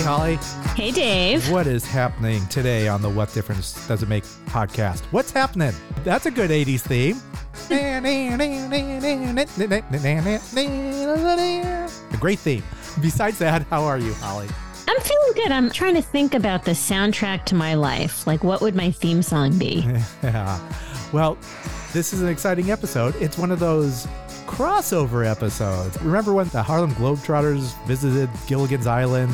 Hey, Holly. Hey, Dave. What is happening today on the What Difference Does It Make podcast? What's happening? That's a good 80s theme. a great theme. Besides that, how are you, Holly? I'm feeling good. I'm trying to think about the soundtrack to my life. Like, what would my theme song be? yeah. Well, this is an exciting episode. It's one of those crossover episodes. Remember when the Harlem Globetrotters visited Gilligan's Island?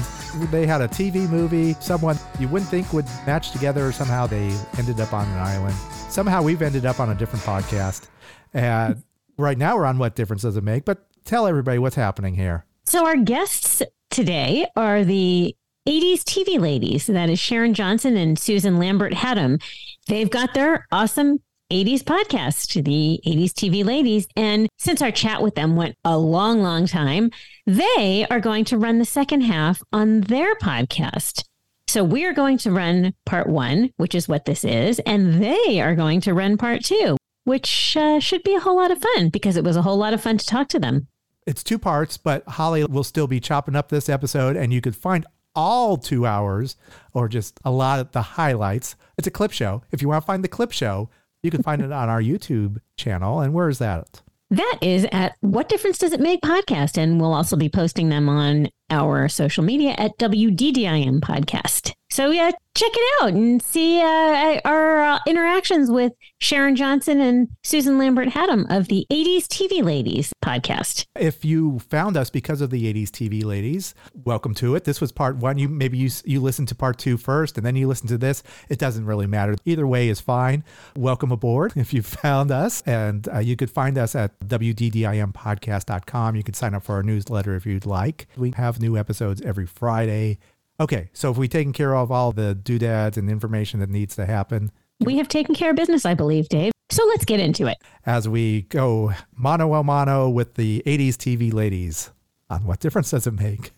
They had a TV movie, someone you wouldn't think would match together, somehow they ended up on an island. Somehow we've ended up on a different podcast. And right now we're on What Difference Does It Make? But tell everybody what's happening here. So, our guests today are the 80s TV ladies. That is Sharon Johnson and Susan Lambert Hatem. They've got their awesome 80s podcast, the 80s TV ladies. And since our chat with them went a long, long time, they are going to run the second half on their podcast. So we are going to run part one, which is what this is, and they are going to run part two, which uh, should be a whole lot of fun because it was a whole lot of fun to talk to them. It's two parts, but Holly will still be chopping up this episode, and you could find all two hours or just a lot of the highlights. It's a clip show. If you want to find the clip show, you can find it on our YouTube channel. And where is that? That is at What Difference Does It Make podcast. And we'll also be posting them on our social media at WDDIM podcast. So yeah, check it out and see uh, our uh, interactions with Sharon Johnson and Susan Lambert Hatem of the 80s TV Ladies podcast. If you found us because of the 80s TV Ladies, welcome to it. This was part one. You maybe you you listened to part two first, and then you listen to this. It doesn't really matter. Either way is fine. Welcome aboard if you found us, and uh, you could find us at wddimpodcast.com. You could sign up for our newsletter if you'd like. We have new episodes every Friday. Okay, so if we've taken care of all the doodads and information that needs to happen, we have taken care of business, I believe, Dave. So let's get into it. As we go mano a mano with the 80s TV ladies on What Difference Does It Make?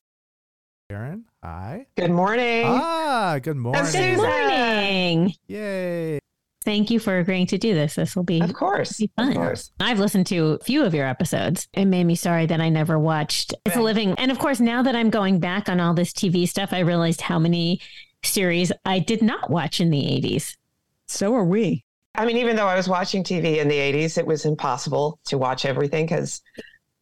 Aaron, hi. Good morning. Ah, good morning. Good morning. Yay. Thank you for agreeing to do this. This will be of course be fun. Of course. I've listened to a few of your episodes. It made me sorry that I never watched It's a Living. And of course, now that I'm going back on all this TV stuff, I realized how many series I did not watch in the 80s. So are we. I mean, even though I was watching TV in the 80s, it was impossible to watch everything because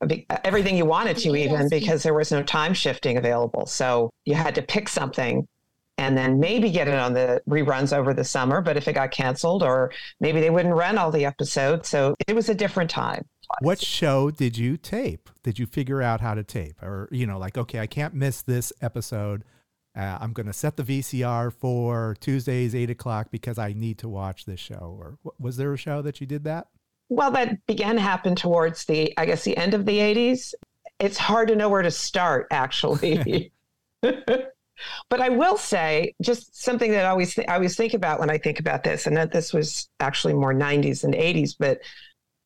uh, uh, everything you wanted to, even because there was no time shifting available. So you had to pick something and then maybe get it on the reruns over the summer. But if it got canceled, or maybe they wouldn't run all the episodes. So it was a different time. What show did you tape? Did you figure out how to tape? Or, you know, like, okay, I can't miss this episode. Uh, I'm going to set the VCR for Tuesdays, eight o'clock, because I need to watch this show. Or was there a show that you did that? Well, that began to happen towards the, I guess, the end of the 80s. It's hard to know where to start, actually. But I will say just something that I always th- I always think about when I think about this, and that this was actually more 90s than 80s. But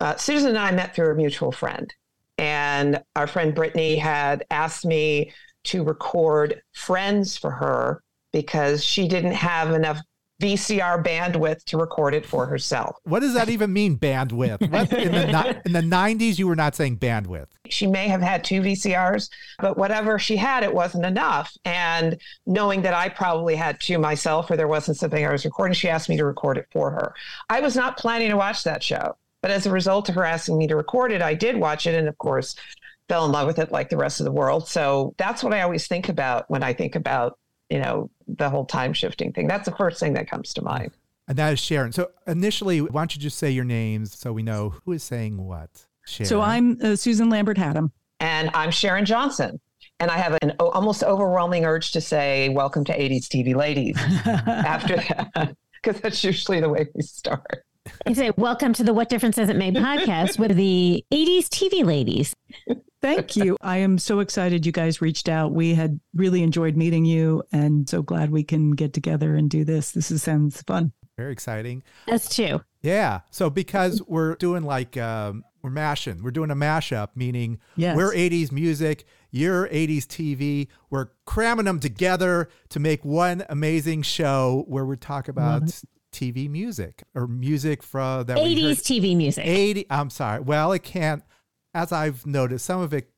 uh, Susan and I met through a mutual friend, and our friend Brittany had asked me to record friends for her because she didn't have enough VCR bandwidth to record it for herself. What does that even mean, bandwidth? What, in, the, in the 90s, you were not saying bandwidth. She may have had two VCRs, but whatever she had, it wasn't enough. And knowing that I probably had two myself or there wasn't something I was recording, she asked me to record it for her. I was not planning to watch that show. But as a result of her asking me to record it, I did watch it. And of course, fell in love with it like the rest of the world. So that's what I always think about when I think about, you know, the whole time shifting thing. That's the first thing that comes to mind. And that is Sharon. So initially, why don't you just say your names so we know who is saying what? Sharon. So I'm uh, Susan Lambert Hatem. And I'm Sharon Johnson. And I have an almost overwhelming urge to say, Welcome to 80s TV Ladies after that, because that's usually the way we start. You say, Welcome to the What Difference Does It Made podcast with the 80s TV ladies. Thank you. I am so excited you guys reached out. We had really enjoyed meeting you and so glad we can get together and do this. This is, sounds fun. Very exciting. Us too. Yeah. So because we're doing like, um, we're mashing, we're doing a mashup, meaning yes. we're 80s music, you're 80s TV. We're cramming them together to make one amazing show where we talk about TV music or music from that 80s TV music. 80 I'm sorry. Well, it can't as I've noticed some of it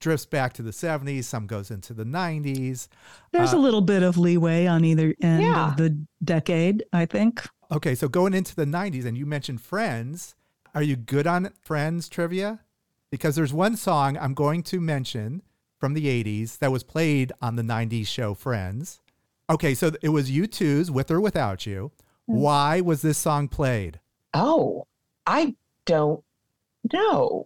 drifts back to the 70s, some goes into the 90s. There's uh, a little bit of leeway on either end yeah. of the decade, I think. Okay, so going into the 90s and you mentioned Friends, are you good on Friends trivia? Because there's one song I'm going to mention from the 80s that was played on the 90s show Friends. Okay, so it was U2's With or Without You. Why was this song played? Oh, I don't know.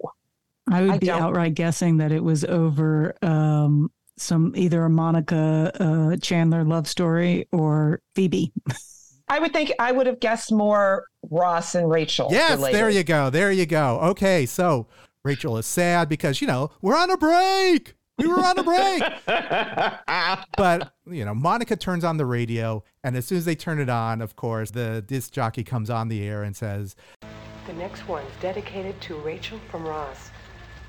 I would I be don't. outright guessing that it was over um, some either a Monica uh, Chandler love story or Phoebe. I would think I would have guessed more Ross and Rachel. Yes, related. there you go. There you go. Okay, so Rachel is sad because, you know, we're on a break. We were on a break. but, you know, Monica turns on the radio, and as soon as they turn it on, of course, the disc jockey comes on the air and says, The next one's dedicated to Rachel from Ross.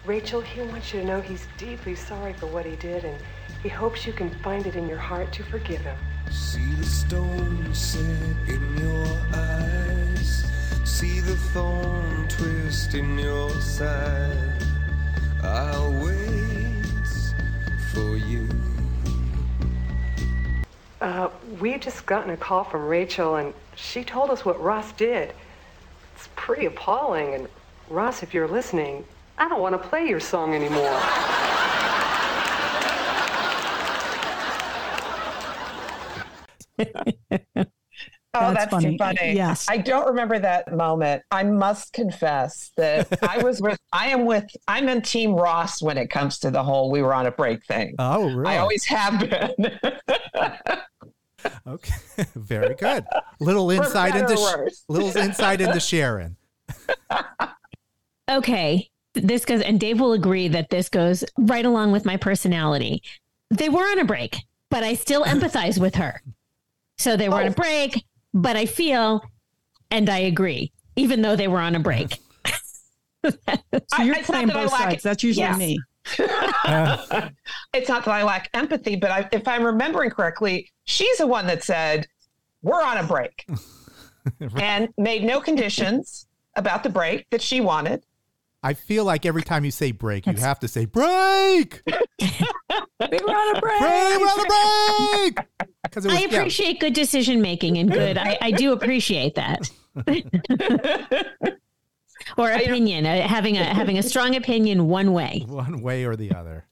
Rachel, he wants you to know he's deeply sorry for what he did, and he hopes you can find it in your heart to forgive him. See the stone set in your eyes, see the thorn twist in your side. I'll wait for you. Uh, we just gotten a call from Rachel, and she told us what Ross did. It's pretty appalling. And Ross, if you're listening, I don't want to play your song anymore. Oh, that's, that's funny. funny. Yes. I don't remember that moment. I must confess that I was with, I am with, I'm in Team Ross when it comes to the whole we were on a break thing. Oh, really? I always have been. okay. Very good. Little insight into, little insight into Sharon. okay. This goes, and Dave will agree that this goes right along with my personality. They were on a break, but I still empathize with her. So they were oh. on a oh. break but I feel and I agree, even though they were on a break. so you're I, playing both sides. That's usually yes. me. it's not that I lack empathy, but I, if I'm remembering correctly, she's the one that said, We're on a break right. and made no conditions about the break that she wanted. I feel like every time you say break, you have to say break. we were on a break. Break, we're on a break. Was, I appreciate yeah. good decision making and good. I, I do appreciate that. or opinion, uh, having a having a strong opinion one way. One way or the other.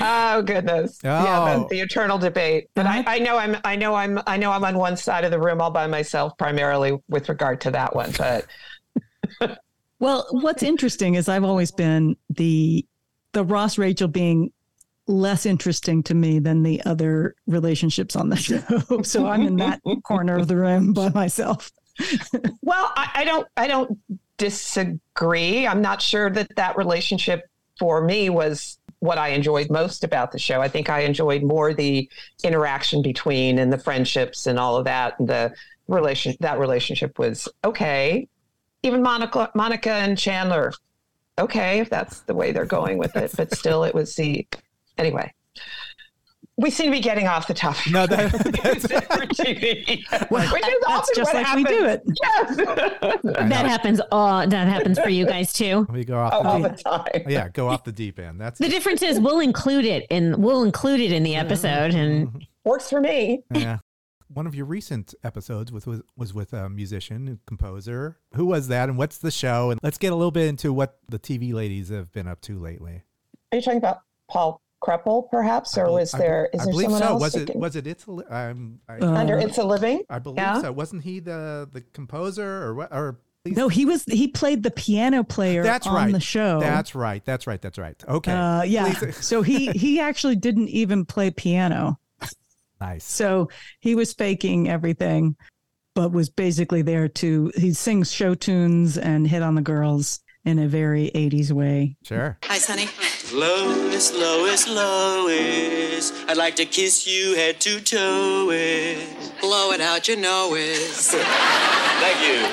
Oh goodness! Oh. Yeah, the, the, eternal debate. But I, I, know I'm, I know I'm, I know I'm on one side of the room all by myself, primarily with regard to that one. But well, what's interesting is I've always been the the Ross Rachel being less interesting to me than the other relationships on the show. so I'm in that corner of the room by myself. well, I, I, don't I don't disagree. I'm not sure that that relationship for me was what I enjoyed most about the show. I think I enjoyed more the interaction between and the friendships and all of that. And the relation that relationship was okay even Monica, Monica and Chandler. Okay, if that's the way they're going with it, but still, it was the anyway. we seem to be getting off the topic. No, that, that's, well, which is that's just like happens. we do it. Yes, that happens. All that happens for you guys too. We go off oh, the all the time. Yeah, go off the deep end. That's the difference is we'll include it in we'll include it in the mm-hmm. episode and mm-hmm. works for me. Yeah. One of your recent episodes with, was, was with a musician, composer. Who was that, and what's the show? And let's get a little bit into what the TV ladies have been up to lately. Are you talking about Paul Kreppel, perhaps, or was there? I there believe someone so. else? Was it? Can... Was it? It's a, um, I, uh, under It's a Living. I believe yeah? so. Wasn't he the the composer or what? Or please? no, he was. He played the piano player. That's on right. the show. That's right. That's right. That's right. Okay. Uh, yeah. so he he actually didn't even play piano. Nice. So he was faking everything, but was basically there to he sings show tunes and hit on the girls in a very 80s way. Sure. Hi, Sonny. Lois, Lois, Lois. I'd like to kiss you head to toe it. Blow it out, you know it. Thank you.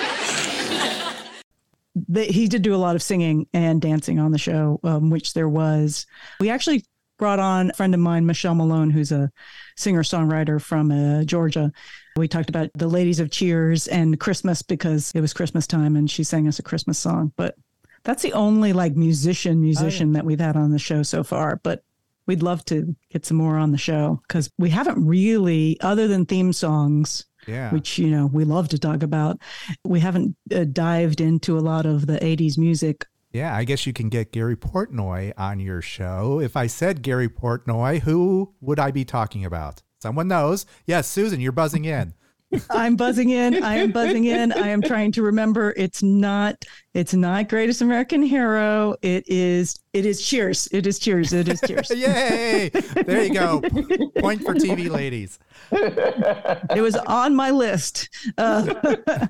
He did do a lot of singing and dancing on the show, um, which there was. We actually brought on a friend of mine, Michelle Malone, who's a singer songwriter from uh, Georgia. We talked about the ladies of Cheers and Christmas because it was Christmas time and she sang us a Christmas song. But that's the only like musician musician oh, yeah. that we've had on the show so far. But we'd love to get some more on the show because we haven't really, other than theme songs, yeah. which you know we love to talk about, we haven't uh, dived into a lot of the '80s music. Yeah, I guess you can get Gary Portnoy on your show. If I said Gary Portnoy, who would I be talking about? Someone knows. Yes, Susan, you're buzzing in. I'm buzzing in. I am buzzing in. I am trying to remember. It's not. It's not Greatest American Hero. It is. It is Cheers. It is Cheers. It is Cheers. Yay! There you go. Point for TV ladies. It was on my list uh,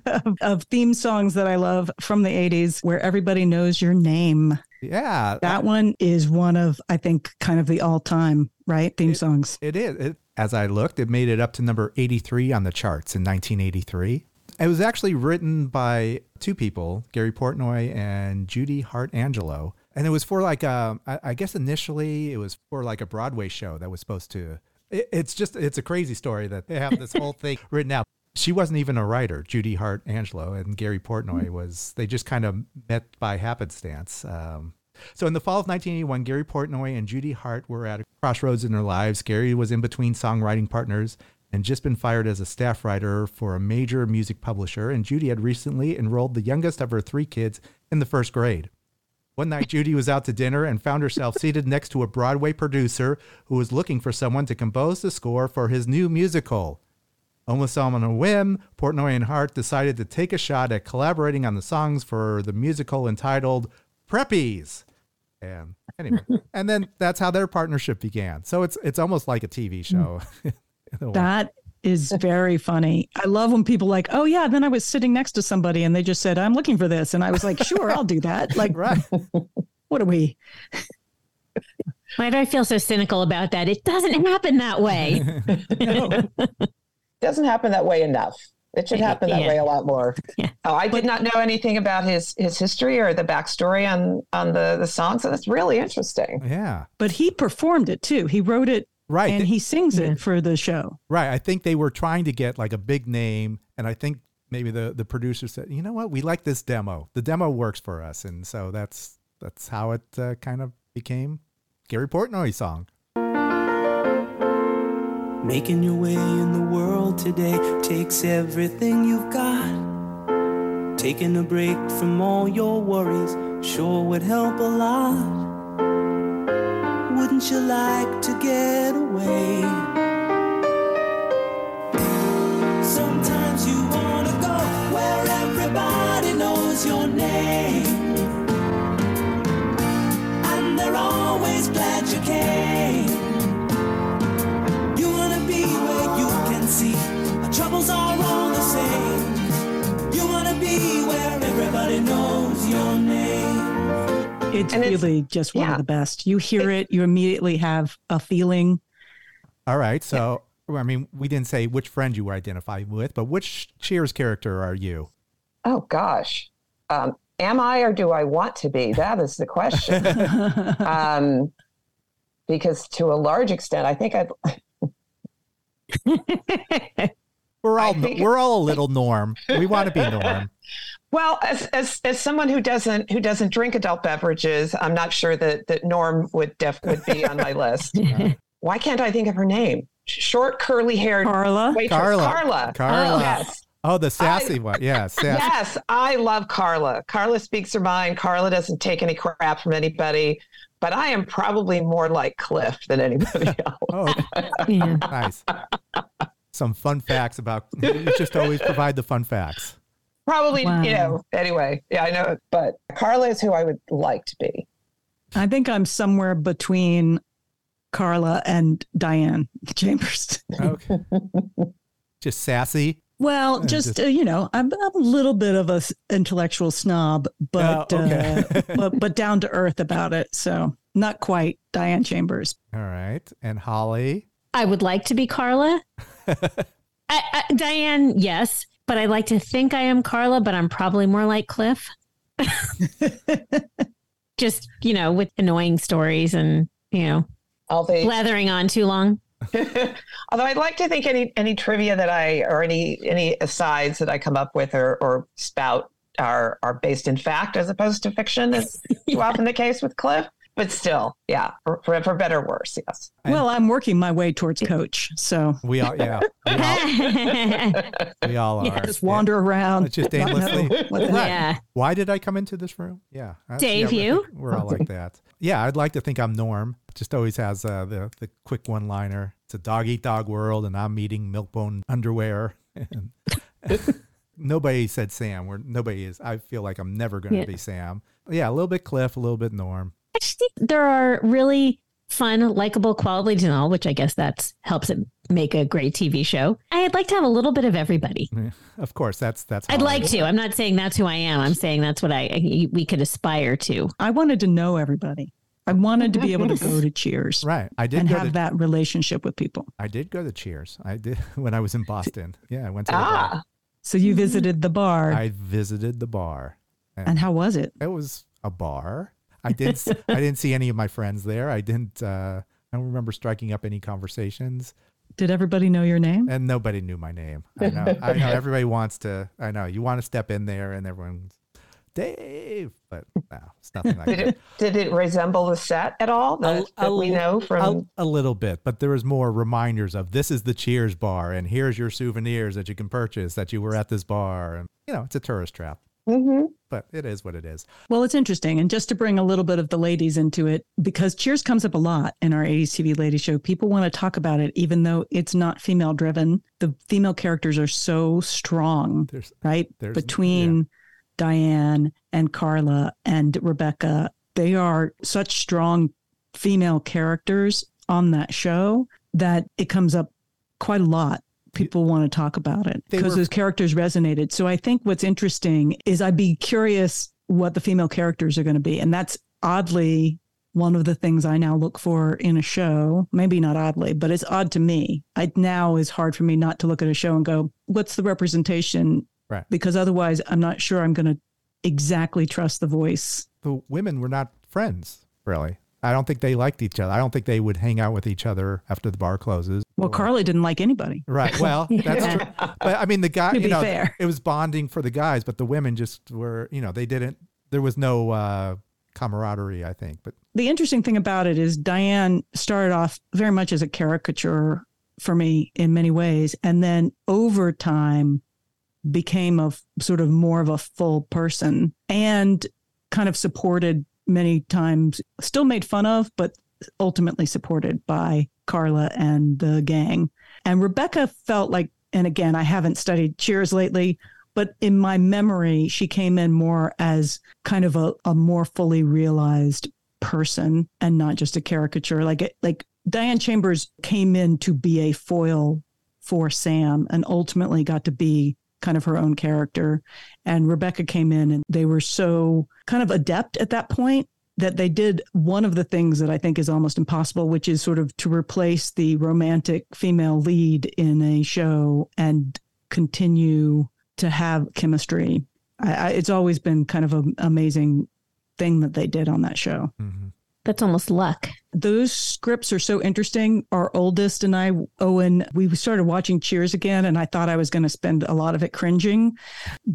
of, of theme songs that I love from the '80s, where everybody knows your name. Yeah, that one is one of I think kind of the all-time right theme it, songs. It is. It, as I looked, it made it up to number 83 on the charts in 1983. It was actually written by two people, Gary Portnoy and Judy Hart Angelo. And it was for like a, I guess initially it was for like a Broadway show that was supposed to. It, it's just, it's a crazy story that they have this whole thing written out. She wasn't even a writer, Judy Hart Angelo, and Gary Portnoy was, they just kind of met by happenstance. Um, so in the fall of 1981, Gary Portnoy and Judy Hart were at a crossroads in their lives. Gary was in between songwriting partners and just been fired as a staff writer for a major music publisher, and Judy had recently enrolled the youngest of her three kids in the first grade. One night, Judy was out to dinner and found herself seated next to a Broadway producer who was looking for someone to compose the score for his new musical. Almost on a whim, Portnoy and Hart decided to take a shot at collaborating on the songs for the musical entitled Preppies. And anyway, and then that's how their partnership began. So it's it's almost like a TV mm. show. that is very funny. I love when people like, oh yeah. Then I was sitting next to somebody and they just said, I'm looking for this, and I was like, sure, I'll do that. Like, right? What are we? Why do I feel so cynical about that? It doesn't happen that way. no. Doesn't happen that way enough. It should happen that yeah. way a lot more. Yeah. Oh, I did not know anything about his his history or the backstory on on the the songs, and it's really interesting. Yeah, but he performed it too. He wrote it right, and he sings it for the show. Right. I think they were trying to get like a big name, and I think maybe the the producer said, you know what, we like this demo. The demo works for us, and so that's that's how it uh, kind of became Gary Portnoy song. Making your way in the world today takes everything you've got. Taking a break from all your worries sure would help a lot. Wouldn't you like to get away? Sometimes you wanna go where everybody knows your name. And they're always glad you came. It's and really it's, just one yeah. of the best. You hear it, you immediately have a feeling. All right. So, yeah. I mean, we didn't say which friend you were identified with, but which Cheers character are you? Oh, gosh. Um, am I or do I want to be? That is the question. um, because to a large extent, I think I'd. we're all we're all a little norm. We want to be norm. Well, as, as as someone who doesn't who doesn't drink adult beverages, I'm not sure that that Norm would def would be on my list. Why can't I think of her name? Short, curly haired Carla. waitress. Carla. Carla. Carla. Yes. Oh, the sassy one. Yeah, sassy. Yes, I love Carla. Carla speaks her mind. Carla doesn't take any crap from anybody. But I am probably more like Cliff than anybody else. Oh. Yeah. nice. Some fun facts about. You just always provide the fun facts. Probably, Wow. you know. Anyway, yeah, I know. But Carla is who I would like to be. I think I'm somewhere between Carla and Diane Chambers. Okay. Just sassy. Well, just, just- uh, you know, I'm, I'm a little bit of a s- intellectual snob, but Oh, okay. uh, but but down to earth about it. So not quite Diane Chambers. All right. And Holly. I would like to be Carla. I, I, Diane, yes, but I like to think I am Carla, but I'm probably more like Cliff. Just, you know, with annoying stories and, you know, All the blathering on too long. Although I'd like to think any any trivia that I or any any asides that I come up with or, or spout are are based in fact as opposed to fiction, as too often the case with Cliff. But still, yeah, for, for, for better or worse, yes. And- well, I'm working my way towards coach, so We all, yeah. We all, we all are. just wander around. It's just aimlessly. Right. yeah. Why did I come into this room? Yeah. Dave, yeah, you? We're, we're all like that. Yeah, I'd like to think I'm Norm. Just always has uh, the the quick one liner. It's a dog eat dog world, and I'm eating milk-bone underwear. And nobody said Sam. Where nobody is. I feel like I'm never going to Yeah. be Sam. Yeah, a little bit Cliff, a little bit Norm. I just think there are really fun, likable qualities and all, which I guess that's helps it make a great TV show. I'd like to have a little bit of everybody. Yeah, Of course, that's that's. I'd like to. I'm not saying that's who I am. I'm saying that's what I we could aspire to. I wanted to know everybody. I wanted to be able to go to Cheers Right. I did and have to that relationship with people. I did go to Cheers. I did when I was in Boston. Yeah, I went to the bar. Ah, So you visited the bar, I visited the bar. and how was it? it was a bar. I didn't s- I didn't see any of my friends there. I didn't uh I don't remember striking up any conversations Did everybody know your name? and nobody knew my name. I know. I know everybody wants to I know you want to step in there and everyone's Dave, but no, it's nothing like did that. it did it resemble the set at all that, that we know from? a, a little bit, but there was more reminders of this is the Cheers bar and here's your souvenirs that you can purchase that you were at this bar and you know, it's a tourist trap. Mhm. But it is what it is. Well, it's interesting. And just to bring a little bit of the ladies into it, because Cheers comes up a lot in our 80s TV Lady Show, people want to talk about it, even though it's not female driven. The female characters are so strong, There's right? There's- Between Diane and Carla and Rebecca, they are such strong female characters on that show that it comes up quite a lot. People want to talk about it because those characters resonated. So I think what's interesting is I'd be curious what the female characters are going to be. And that's oddly one of the things I now look for in a show. Maybe not oddly, but it's odd to me. I now is hard for me not to look at a show and go, what's the representation? Right. Because otherwise I'm not sure I'm going to exactly trust the voice. the women were not friends, really. I don't think they liked each other. I don't think they would hang out with each other after the bar closes. Well, Or- Carly didn't like anybody. Right. Well, that's true. But I mean, the guy, you know, fair. it was bonding for the guys, but the women just were, you know, they didn't, there was no uh, camaraderie, I think. But The interesting thing about it is Diane started off very much as a caricature for me in many ways. And then over time became a sort of more of a full person and kind of supported many times, still made fun of, but ultimately supported by Carla and the gang. And Rebecca felt like, and again, I haven't studied Cheers lately, but in my memory, she came in more as kind of a, a more fully realized person and not just a caricature. Like it, like Diane Chambers came in to be a foil for Sam and ultimately got to be kind of her own character. And Rebecca came in and they were so kind of adept at that point that they did one of the things that I think is almost impossible, which is sort of to replace the romantic female lead in a show and continue to have chemistry. I, I, it's always been kind of an amazing thing that they did on that show. mhm. That's almost luck. Those scripts are so interesting. Our oldest and I, Owen, we started watching Cheers again, and I thought I was going to spend a lot of it cringing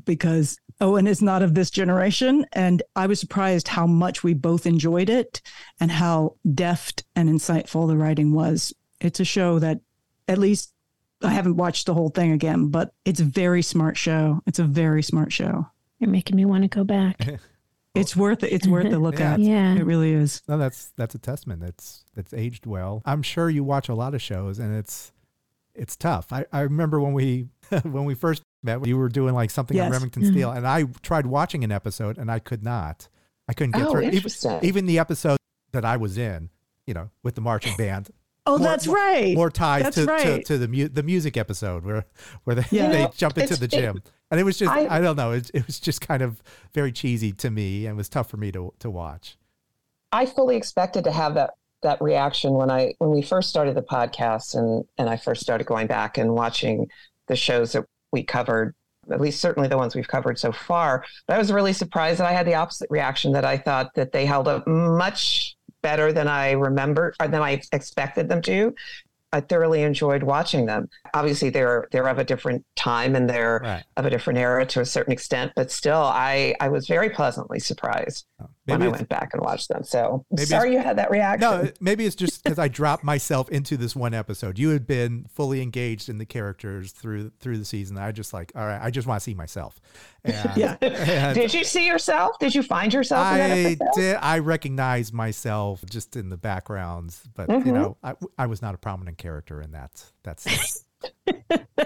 because Owen is not of this generation. And I was surprised how much we both enjoyed it and how deft and insightful the writing was. It's a show that, at least, I haven't watched the whole thing again, but it's a very smart show. It's a very smart show. You're making me want to go back. It's worth it. It's worth the look Yeah. at. Yeah. It really is. No, that's that's a testament. It's it's aged well. I'm sure you watch a lot of shows, and it's it's tough. I, I remember when we when we first met, you were doing like something on Remington Mm-hmm. Steel, and I tried watching an episode, and I could not. I couldn't get Oh, through. Even, even the episode that I was in, you know, with the marching band. Oh, More- that's right. More ties That's to, to, right. to the mu- the music episode where where they, Yeah. they jump into it's- the it- gym, and it was just I, I- don't know. It, it was just kind of very cheesy to me, and was tough for me to to watch. I fully expected to have that that reaction when I when we first started the podcast and and I first started going back and watching the shows that we covered, at least certainly the ones we've covered so far. But I was really surprised that I had the opposite reaction that I thought that they held up much better than I remembered or than I expected them to. I thoroughly enjoyed watching them. Obviously, they're they're of a different time and they're Right. of a different era to a certain extent, but still, I I was very pleasantly surprised oh. When I went back and watched them. So Maybe sorry you had that reaction. No, maybe it's just because I dropped myself into this one episode. You had been fully engaged in the characters through through the season. I just like, all right, I just want to see myself. And, Yeah. and Did you see yourself? Did you find yourself in that I did. I recognize myself just in the backgrounds, but you Mhm. know, I, I was not a prominent character in that. That's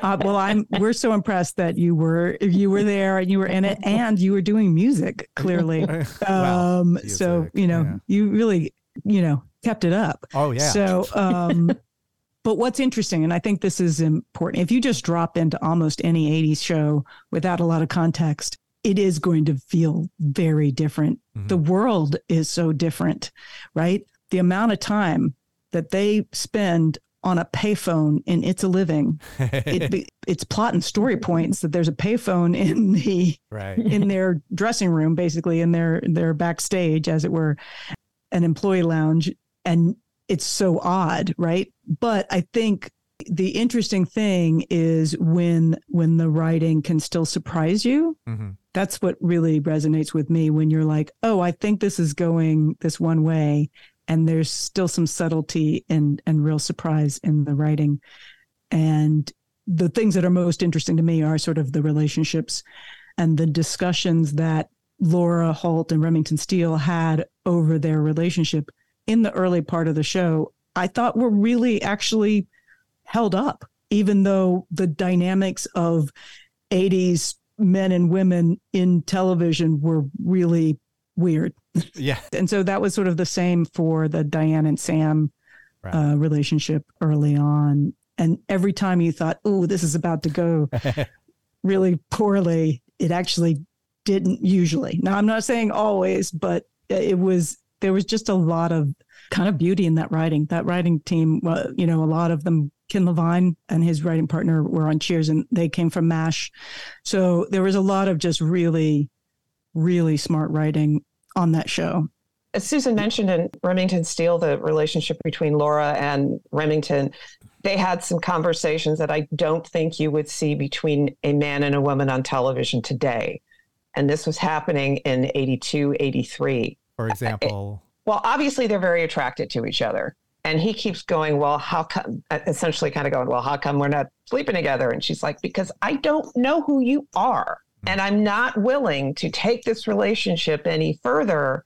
Uh, well, I'm. We're so impressed that you were you were there and you were in it and you were doing music. Clearly, um, so music, you know yeah. you really you know kept it up. oh yeah. So, um, but what's interesting, and I think this is important, if you just drop into almost any 80s show without a lot of context, it is going to feel very different. Mhm. The world is so different, right? The amount of time that they spend on a payphone in It's a Living, it, it's plot and story points that there's a payphone in the right. in their dressing room, basically in their their backstage, as it were, an employee lounge, and it's so odd, right? But I think the interesting thing is when when the writing can still surprise you. hmm That's what really resonates with me when you're like, oh, I think this is going this one way, and there's still some subtlety and and real surprise in the writing, and the things that are most interesting to me are sort of the relationships and the discussions that Laura Holt and Remington Steele had over their relationship in the early part of the show, I thought were really actually held up, even though the dynamics of 80s men and women in television were really weird. Yeah. And so that was sort of the same for the Diane and Sam Right. uh, relationship early on. And every time you thought, oh, this is about to go really poorly, it actually didn't usually. Now, I'm not saying always, but it was, there was just a lot of kind of beauty in that writing. That writing team, uh, you know, a lot of them, Ken Levine and his writing partner were on Cheers and they came from MASH. So there was a lot of just really, really smart writing on that show. As Susan mentioned in Remington Steele, the relationship between Laura and Remington, they had some conversations that I don't think you would see between a man and a woman on television today. And this was happening in 82, 83. For example, Well, obviously they're very attracted to each other. And he keeps going, Well, how come, uh, essentially kind of going, Well, how come we're not sleeping together? And she's like, Because I don't know who you are. And I'm not willing to take this relationship any further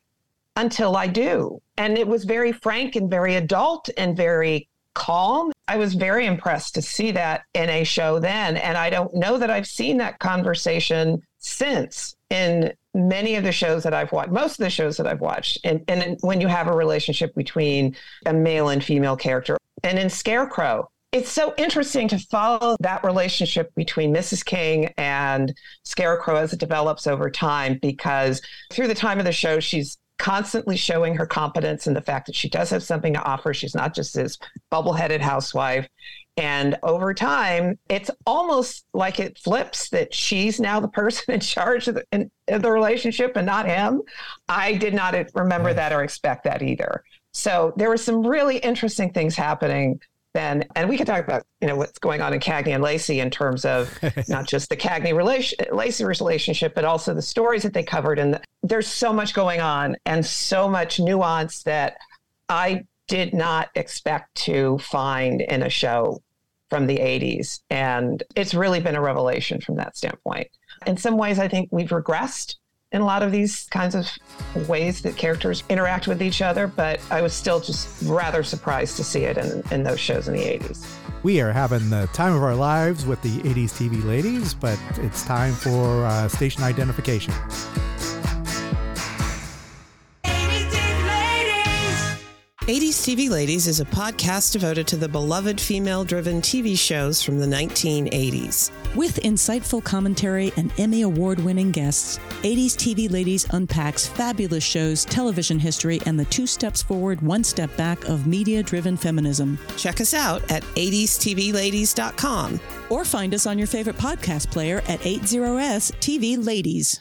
until I do. And it was very frank and very adult and very calm. I was very impressed to see that in a show then. And I don't know that I've seen that conversation since in many of the shows that I've watched, most of the shows that I've watched. And, and when you have a relationship between a male and female character. And in Scarecrow, it's so interesting to follow that relationship between Mrs. King and Scarecrow as it develops over time, because through the time of the show, she's constantly showing her competence and the fact that she does have something to offer. She's not just this bubble headed housewife. And over time, it's almost like it flips that she's now the person in charge of the, in, of the relationship and not him. I did not remember that or expect that either. So there were some really interesting things happening then. And we could talk about, you know, what's going on in Cagney and Lacey in terms of not just the Cagney relation, Lacey relationship, but also the stories that they covered. And there's so much going on and so much nuance that I did not expect to find in a show from the 80s. And it's really been a revelation from that standpoint. In some ways, I think we've regressed in a lot of these kinds of ways that characters interact with each other, but I was still just rather surprised to see it in, in those shows in the 80s. We are having the time of our lives with the 80s TV ladies, but it's time for uh, station identification. 80s TV Ladies is a podcast devoted to the beloved female driven TV shows from the 1980s. With insightful commentary and Emmy Award winning guests, 80s TV Ladies unpacks fabulous shows, television history, and the two steps forward, one step back of media driven feminism. Check us out at 80stvladies.com or find us on your favorite podcast player at 80s TV Ladies.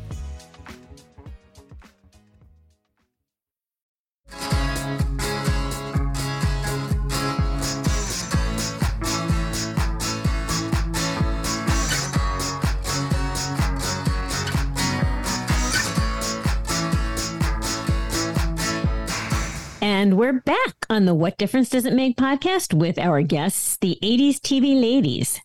And we're back on the What Difference Does It Make podcast with our guests, the 80s TV ladies.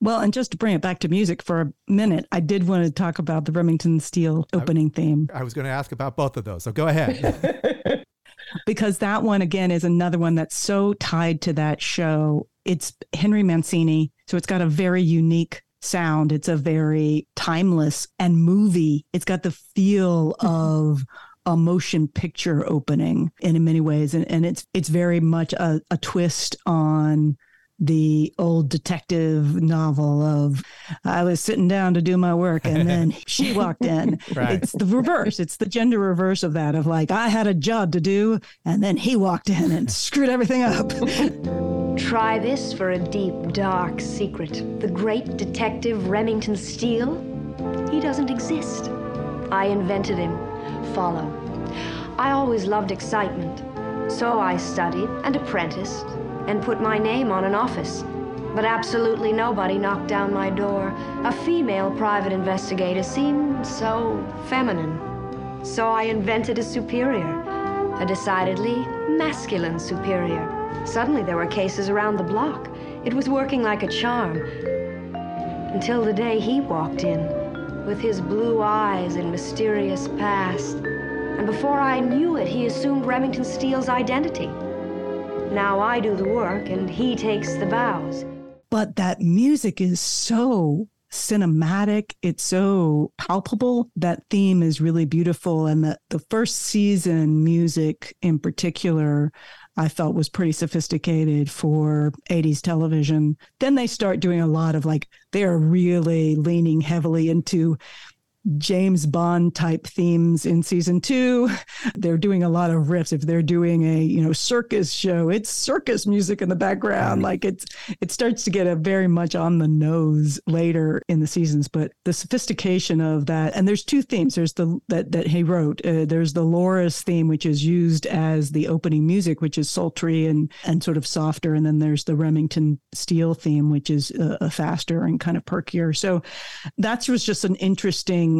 Well, and just to bring it back to music for a minute, I did want to talk about the Remington Steele opening I, theme. I was going to ask about both of those. So go ahead. because that one, again, is another one that's so tied to that show. It's Henry Mancini. So it's got a very unique sound. It's a very timeless and movie. It's got the feel mm-hmm. of a motion picture opening in many ways, and, and it's it's very much a, a twist on the old detective novel of I was sitting down to do my work and then she walked in. right. It's the reverse. It's the gender reverse of that of like I had a job to do and then he walked in and screwed everything up. Try this for a deep, dark secret. The great detective Remington Steele, he doesn't exist. I invented him follow. I always loved excitement, so I studied and apprenticed and put my name on an office. But absolutely nobody knocked down my door. A female private investigator seemed so feminine. So I invented a superior, a decidedly masculine superior. Suddenly there were cases around the block. It was working like a charm. Until the day he walked in with his blue eyes and mysterious past. And before I knew it, he assumed Remington Steele's identity. Now I do the work and he takes the bows. But that music is so cinematic. It's so palpable. That theme is really beautiful. And the, the first season music in particular, I felt was pretty sophisticated for 80s television. Then they start doing a lot of like, they're really leaning heavily into James Bond type themes in season two. They're doing a lot of riffs. If they're doing a you know circus show, it's circus music in the background. Like it's it starts to get a very much on the nose later in the seasons. But the sophistication of that, and there's two themes. There's the that that he wrote. Uh, there's the Laura's theme, which is used as the opening music, which is sultry and and sort of softer, and then there's the Remington Steele theme, which is uh, faster and kind of perkier. So that was just an interesting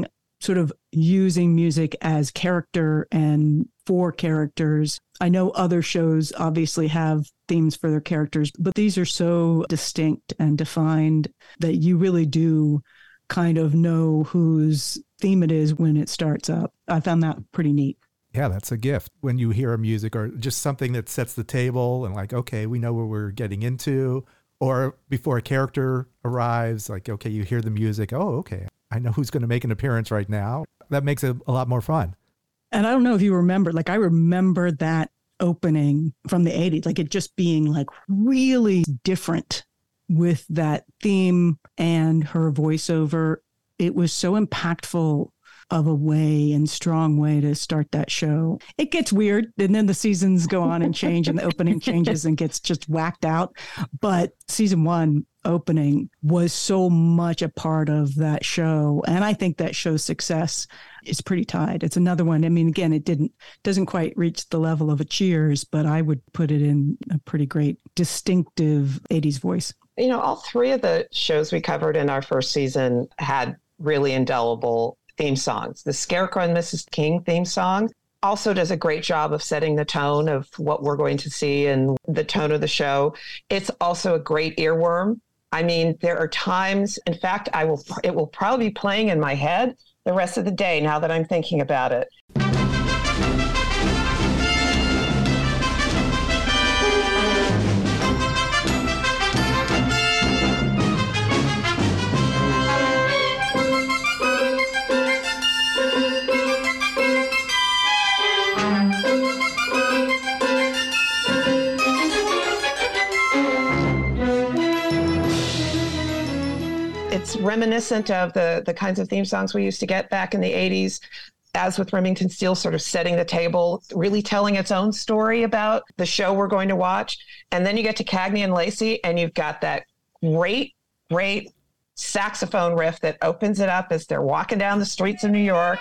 sort of using music as character and for characters. I know other shows obviously have themes for their characters, but these are so distinct and defined that you really do kind of know whose theme it is when it starts up. I found that pretty neat. Yeah, that's a gift when you hear a music or just something that sets the table and like, okay, we know where we're getting into. Or before a character arrives, like, okay, you hear the music. Oh, okay, I know who's going to make an appearance right now. That makes it a lot more fun. And I don't know if you remember, like I remember that opening from the 80s, like it just being like really different with that theme and her voiceover. It was so impactful of a way and strong way to start that show. It gets weird and then the seasons go on and change and the opening changes and gets just whacked out. But season one opening was so much a part of that show. And I think that show's success is pretty tied. It's another one. I mean, again, it didn't doesn't quite reach the level of a cheers, but I would put it in a pretty great distinctive 80s voice. You know, all three of the shows we covered in our first season had really indelible theme songs. The Scarecrow and Mrs. King theme song also does a great job of setting the tone of what we're going to see and the tone of the show. It's also a great earworm. I mean, there are times, in fact, I will it will probably be playing in my head the rest of the day now that I'm thinking about it. Reminiscent of the the kinds of theme songs we used to get back in the 80s as with Remington Steele, sort of setting the table, really telling its own story about the show we're going to watch. And then you get to Cagney and Lacey, and you've got that great, great saxophone riff that opens it up as they're walking down the streets of New York.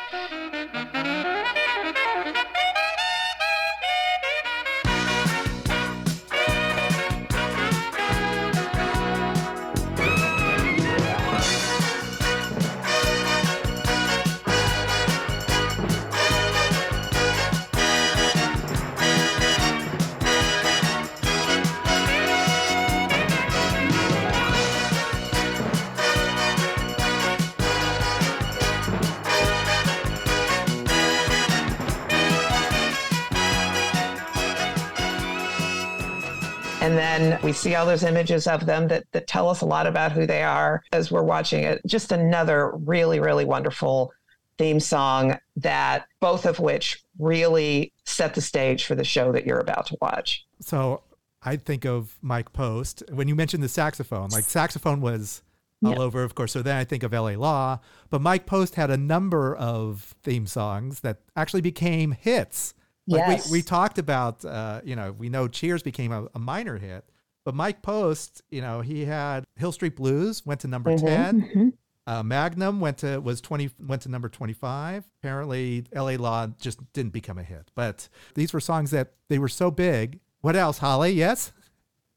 See all those images of them that, that tell us a lot about who they are as we're watching it. Just another really, really wonderful theme song that both of which really set the stage for the show that you're about to watch. So I think of Mike Post when you mentioned the saxophone, like saxophone was all over, of course. So then I think of LA Law, but Mike Post had a number of theme songs that actually became hits. Like yes. we, we talked about, uh, you know, we know Cheers became a, a, minor hit, but Mike Post, you know, he had Hill Street Blues went to number Mm-hmm. 10. Mm-hmm. Uh, Magnum went to was 20 went to number 25. Apparently LA Law just didn't become a hit. But these were songs that they were so big. What else, Holly? Yes?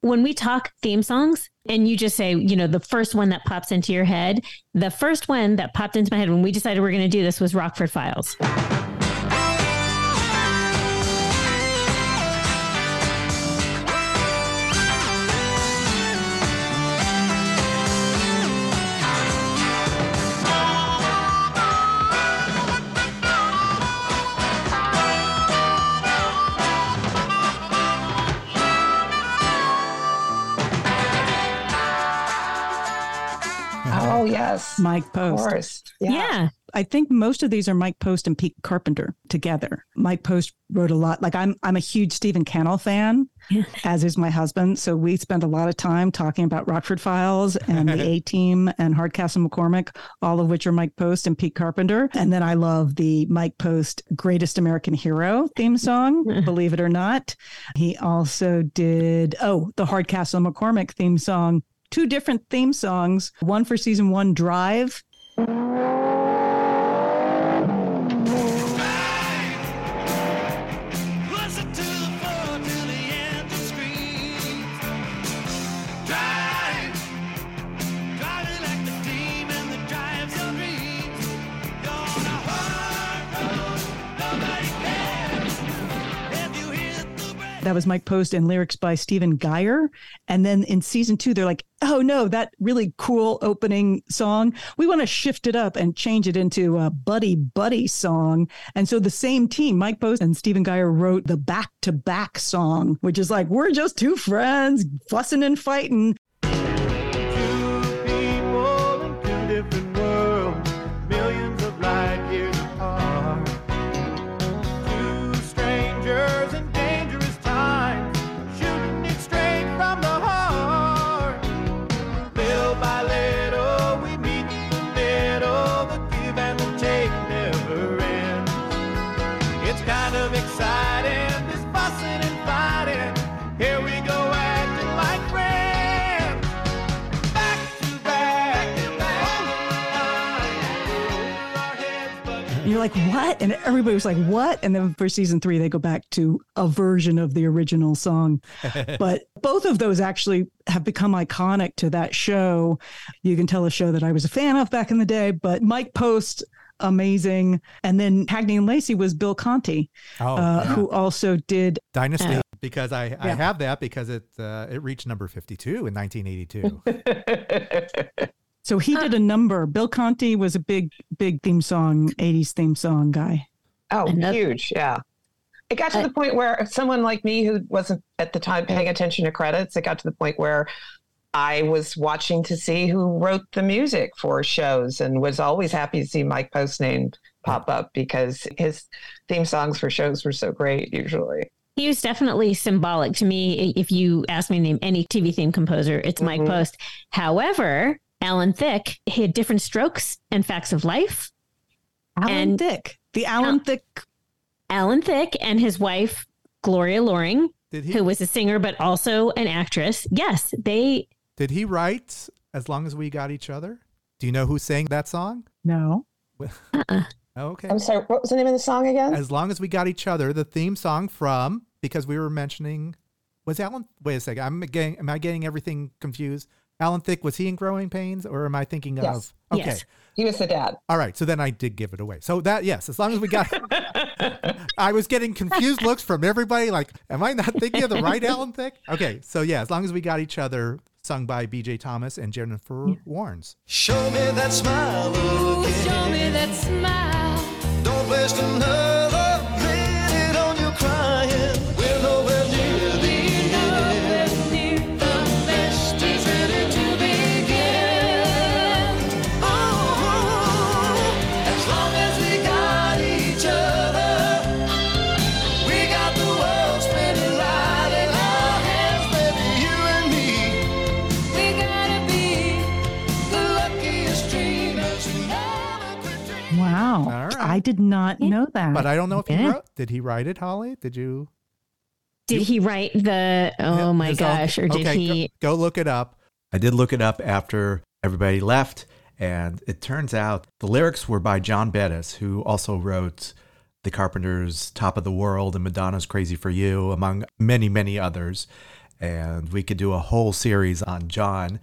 When we talk theme songs and you just say, you know, the first one that pops into your head, the first one that popped into my head when we decided we are going to do this was Rockford Files. Yes, Yes. Mike Post. Of course. Yeah. yeah. I think most of these are Mike Post and Pete Carpenter together. Mike Post wrote a lot. Like I'm I'm a huge Stephen Cannell fan, yeah. as is my husband. So we spend a lot of time talking about Rockford Files and the A Team and Hardcastle McCormick, all of which are Mike Post and Pete Carpenter. And then I love the Mike Post Greatest American Hero theme song, believe it or not. He also did oh, the Hardcastle McCormick theme song two different theme songs one for season one drive that was Mike Post and lyrics by Stephen Geyer. And then in season two, they're like, oh no, that really cool opening song. We want to shift it up and change it into a buddy buddy song. And so the same team, Mike Post and Stephen Geyer, wrote the back to back song, which is like, we're just two friends fussing and fighting. Like, what? And everybody was like, what? And then for season three, they go back to a version of the original song. but both of those actually have become iconic to that show. You can tell a show that I was a fan of back in the day, but Mike Post amazing. And then Cagney and Lacey was Bill Conti, oh, uh, yeah. who also did Dynasty. Uh, because I, yeah. I have that because it uh, it reached number 52 in 1982. So he did a number. Bill Conti was a big, big theme song, 80s theme song guy. Oh, huge. Yeah. It got to the point where someone like me who wasn't at the time paying attention to credits, it got to the point where I was watching to see who wrote the music for shows and was always happy to see Mike Post's name pop up because his theme songs for shows were so great usually. He was definitely symbolic to me. If you ask me to name any TV theme composer, it's Mike mm-hmm. Post. However, Alan Thicke. He had different strokes and facts of life. Alan and Thicke, the Alan Al- Thicke, Alan Thicke, and his wife Gloria Loring, who was a singer but also an actress. Yes, they. Did he write "As Long as We Got Each Other"? Do you know who sang that song? No. uh-uh. Okay. I'm sorry. What was the name of the song again? As long as we got each other, the theme song from because we were mentioning was Alan. Wait a second. I'm getting. Am I getting everything confused? Alan Thicke, was he in Growing Pains or am I thinking yes. of? Okay. Yes. He was the dad. All right. So then I did give it away. So that, yes, as long as we got, I was getting confused looks from everybody. Like, am I not thinking of the right Alan Thicke? Okay. So yeah, as long as we got each other, sung by BJ Thomas and Jennifer yeah. Warnes. Show me that smile. Again. Show me that smile. Don't waste another I did not know that. But I don't know if yeah. he wrote. Did he write it, Holly? Did you? Did you, he write the? Oh my gosh! Or did okay, he? Go, go look it up. I did look it up after everybody left, and it turns out the lyrics were by John Bettis, who also wrote the Carpenters' "Top of the World" and Madonna's "Crazy for You," among many, many others. And we could do a whole series on John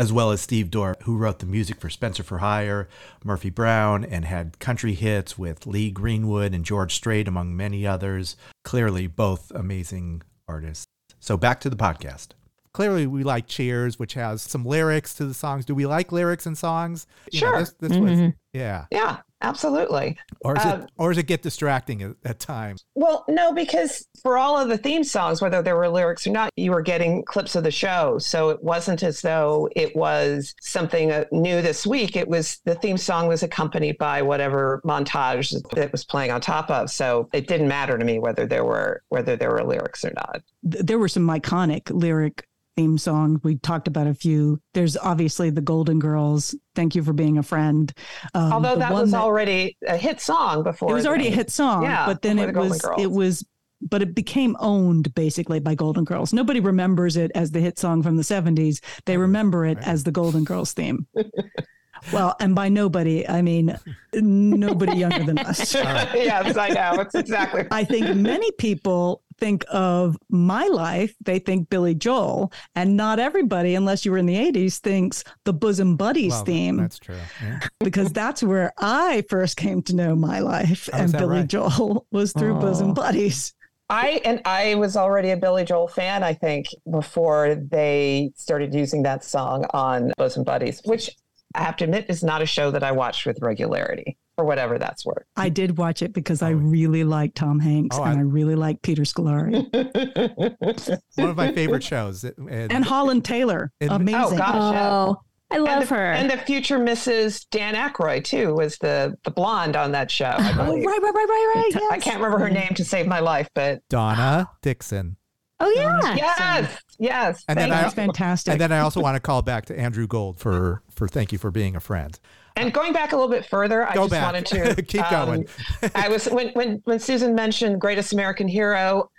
as well as Steve Dorff, who wrote the music for Spencer for Hire, Murphy Brown, and had country hits with Lee Greenwood and George Strait, among many others. Clearly, both amazing artists. So back to the podcast. Clearly, we like Cheers, which has some lyrics to the songs. Do we like lyrics and songs? You sure. Know, this, this mm-hmm. was, yeah. Yeah. Absolutely. Or is Um, it or does it get distracting at, at times? Well, no, because for all of the theme songs, whether there were lyrics or not, you were getting clips of the show. So it wasn't as though it was something uh, new this week. It was the theme song was accompanied by whatever montage it was playing on top of. So it didn't matter to me whether there were whether there were lyrics or not. There were some iconic lyric theme songs. We talked about a few. There's obviously the Golden Girls. Thank you for being a friend. Um, Although that one was already a hit song before. it was already a hit song, Yeah, but then it the was Girls. it was but it became owned basically by Golden Girls. Nobody remembers it as the hit song from the 70s. They remember it as the Golden Girls theme. well, and by nobody, I mean nobody younger than us. yes, I know. It's exactly. I think many people think of my life, they think Billy Joel, and not everybody, unless you were in the 80s, thinks the Bosom Buddies Well, theme That's true. Yeah. because that's where I first came to know my life. Oh, and Billy right? Joel was through Bosom Oh. Buddies. I and I was already a Billy Joel fan, I think, before they started using that song on Bosom Buddies, which I have to admit is not a show that I watched with regularity, for whatever that's worth. I did watch it because I oh. really like Tom Hanks Oh, and I- I really like Peter Scolari One of my favorite shows. And, and Holland Taylor. And- Amazing. Oh, gosh. yeah. Oh, I And love the, her. and the future Mrs. Dan Aykroyd too was the the blonde on that show. I, Oh, believe. right, right, right, right, right. Yes. I can't remember her name to save my life, but Donna Dixon. oh yeah. yes, yes. And then thank I- you. That's fantastic. And then I also want to call back to Andrew Gold for for thank you for being a friend. And going back a little bit further, I Go just back. wanted to um, Keep going. I was when when when Susan mentioned Greatest American Hero.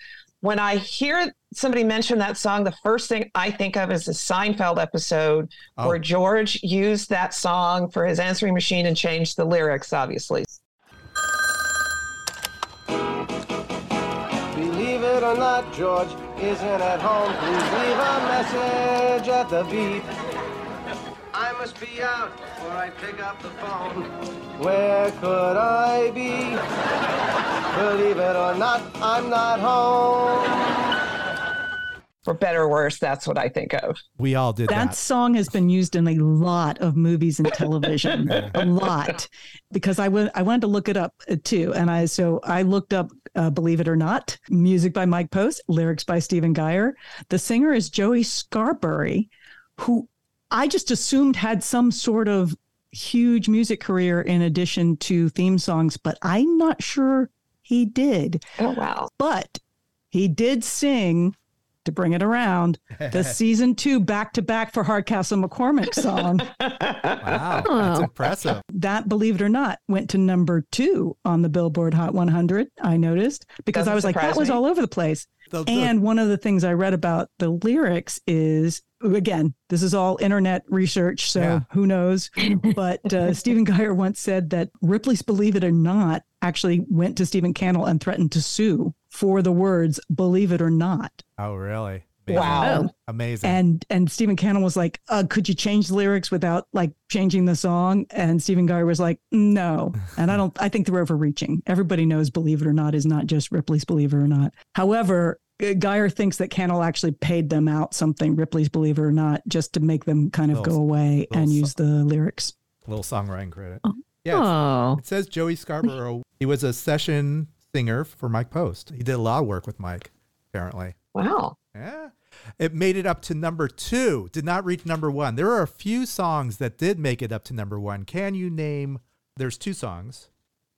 When I hear somebody mention that song, the first thing I think of is the Seinfeld episode Oh. where George used that song for his answering machine and changed the lyrics, obviously. Believe it or not, George isn't at home. Please leave a message at the beep. I must be out before I pick up the phone. Where could I be? Believe it or not, I'm not home. For better or worse, that's what I think of. We all did That that. song has been used in a lot of movies and television, a lot, because I went I wanted to look it up uh, too, and I so I looked up, uh, believe it or not, music by Mike Post, lyrics by Stephen Geyer. The singer is Joey Scarbury, who I just assumed had some sort of huge music career in addition to theme songs, but I'm not sure he did. Oh wow! But he did sing to bring it around the season two back to back for Hardcastle McCormick song. Wow, that's impressive. that, believe it or not, went to number two on the Billboard Hot 100. I noticed because Doesn't I was like, that surprise was all over the place. The- the- And one of the things I read about the lyrics is again, this is all internet research, so Yeah. who knows? But uh, Stephen Geyer once said that Ripley's Believe It or Not actually went to Stephen Cannell and threatened to sue for the words "Believe it or not." oh, really? Amazing. Wow. Amazing. And and Stephen Cannell was like, uh, "Could you change the lyrics without like changing the song?" And Stephen Geyer was like, "No." And I don't. I think they're overreaching. Everybody knows "Believe It or Not" is not just Ripley's "Believe It or Not." However. G- Geyer thinks that Cannell actually paid them out something, Ripley's Believe It or Not, just to make them kind of Little- go away and so- use the lyrics. little songwriting credit. Oh. Yeah, Oh. it says Joey Scarbury. He was a session singer for Mike Post. He did a lot of work with Mike, apparently. Wow. Yeah. It made it up to number two, did not reach number one. There are a few songs that did make it up to number one. Can you name? There's two songs.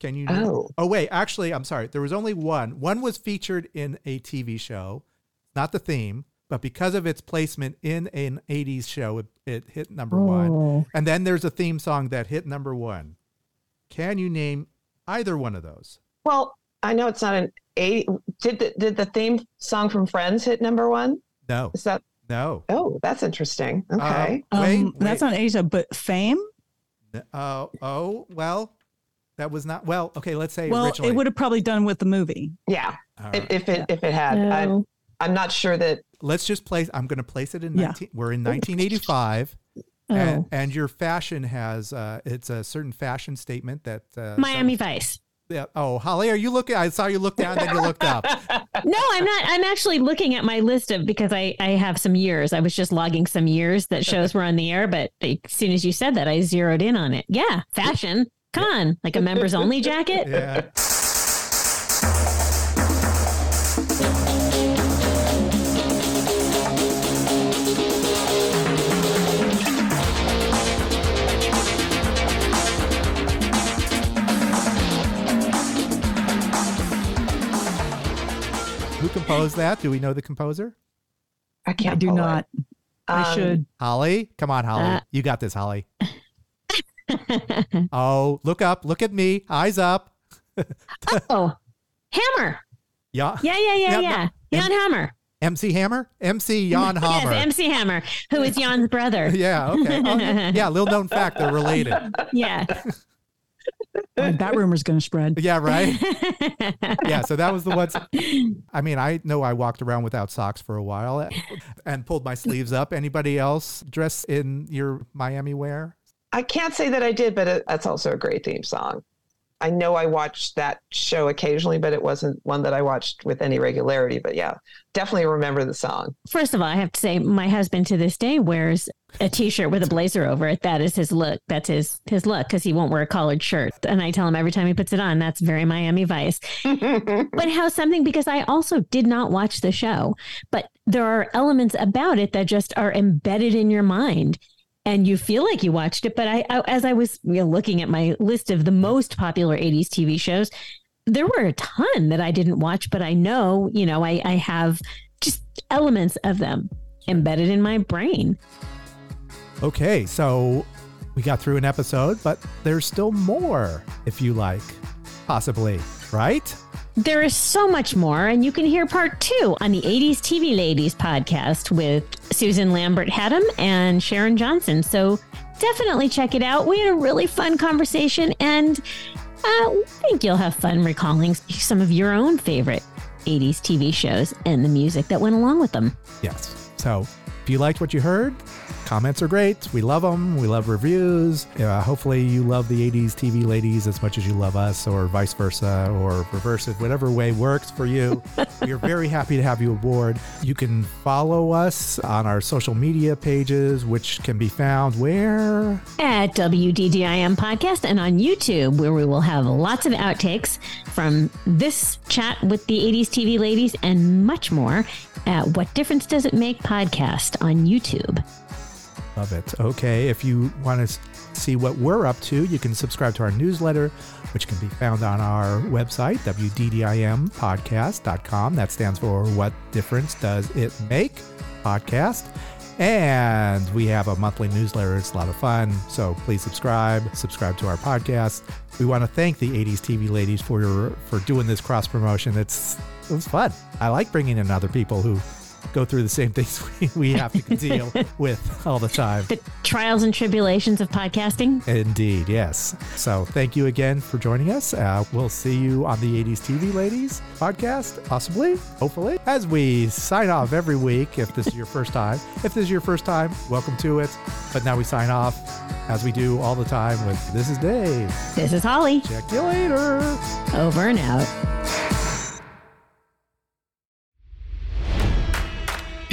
Can you? Name, Oh. oh, wait. Actually, I'm sorry. There was only one. One was featured in a TV show, not the theme, but because of its placement in an 80s show, it, it hit number one. Oh. And then there's a theme song that hit number one. Can you name either one of those? Well, I know it's not an eight. Did the, did the theme song from Friends hit number one? No, Is that? no. Oh, that's interesting. Okay. Um, wait, Um, That's wait. not Asia, but Fame. Oh, oh, well, that was not well. Okay, let's say Well, originally. it would have probably done with the movie. yeah. All If, right. if it if it had, I'm, I'm not sure that. Let's just place. I'm going to place it in. Yeah. 19, we're in 1985, Oh. and, and your fashion has uh, it's a certain fashion statement that uh, Miami some- Vice. yeah. Oh, Holly, are you looking? I saw you look down, then you looked up. No, I'm not. I'm actually looking at my list of because I I have some years. I was just logging some years that shows were on the air, but as soon as you said that, I zeroed in on it. Yeah, fashion. Come on, like a members only jacket. Yeah. Who composed that? Do we know the composer? I can't. I do pull it. not. I Um, should. Holly? Come on, Holly. Uh, you got this, Holly. oh, look up. Look at me. Eyes up. oh, Hammer. Yeah. Yeah, yeah, yeah, Yeah, yeah. no, Jan Hammer. MC Hammer? MC Jan Hammer. Yes, MC Hammer, who is Jan's brother. yeah, okay. Oh, yeah, little known fact, they're related. Yeah. Oh, that rumor's going to spread. Yeah, right? yeah, so that was the ones. I mean, I know I walked around without socks for a while and pulled my sleeves up. Anybody else dress in your Miami wear? I can't say that I did, but it, that's also a great theme song. I know I watched that show occasionally, but it wasn't one that I watched with any regularity. But yeah, definitely remember the song. First of all, I have to say my husband to this day wears a t-shirt with a blazer over it. That is his look. That's his his look because he won't wear a collared shirt. And I tell him every time he puts it on, that's very Miami Vice. but how something because I also did not watch the show, but there are elements about it that just are embedded in your mind. And you feel like you watched it, but I, I as I was you know, looking at my list of the most popular '80s TV shows, there were a ton that I didn't watch, but I know, you know, I, I have just elements of them embedded in my brain. Okay, so we got through an episode, but there's still more if you like, possibly, right? There is so much more, and you can hear part two on the 80s TV Ladies podcast with Susan Lambert Hatem and Sharon Johnson. So definitely check it out. We had a really fun conversation, and uh, we think you'll have fun recalling some of your own favorite 80s TV shows and the music that went along with them. Yes. So if you liked what you heard, comments are great. We love them. We love reviews. Uh, hopefully, you love the 80s TV ladies as much as you love us, or vice versa, or reverse it, whatever way works for you. we are very happy to have you aboard. You can follow us on our social media pages, which can be found where? at WDDIM Podcast and on YouTube, where we will have lots of outtakes from this chat with the 80s TV ladies and much more at What Difference Does It Make podcast on YouTube. Love it. Okay. If you want to see what we're up to, you can subscribe to our newsletter, which can be found on our website, WDDIMpodcast.com. That stands for What Difference Does It Make? Podcast. And we have a monthly newsletter. It's a lot of fun. So please subscribe, subscribe to our podcast. We want to thank the 80s TV ladies for your, for doing this cross promotion. It's it was fun. I like bringing in other people who go through the same things we, we have to deal with all the time. The trials and tribulations of podcasting. Indeed, yes. So thank you again for joining us. Uh, we'll see you on the 80s TV Ladies podcast, possibly, hopefully, as we sign off every week. If this is your first time, if this is your first time, welcome to it. But now we sign off as we do all the time with This is Dave. This is Holly. Check you later. Over and out.